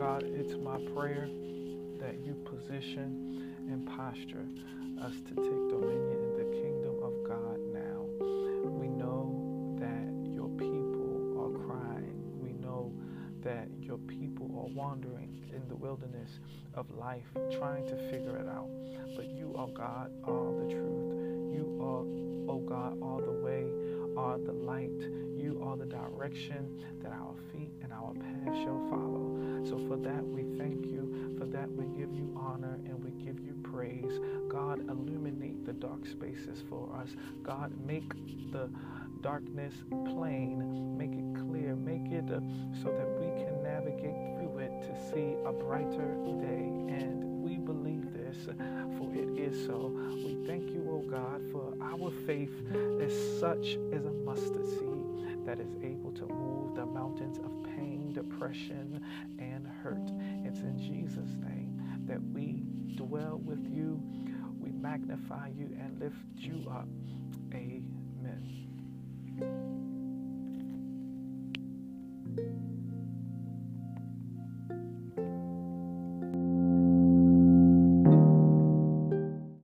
God, it's my prayer that you position and posture us to take dominion in the kingdom of God now. We know that your people are crying. We know that your people are wandering in the wilderness of life, trying to figure it out. But you, oh God, are the truth. You are, oh God, are the way, are the light. You are the direction that our feet and our path shall follow. So for that, we thank you. For that, we give you honor and we give you praise. God, illuminate the dark spaces for us. God, make the darkness plain, make it clear, make it uh, so that we can navigate through it to see a brighter day. And we believe this, for it is so. We thank you, O oh God, for our faith is such as a mustard seed that is able to move the mountains of pain, depression, and hurt. It's in Jesus' name that we dwell with you, we magnify you, and lift you up. Amen.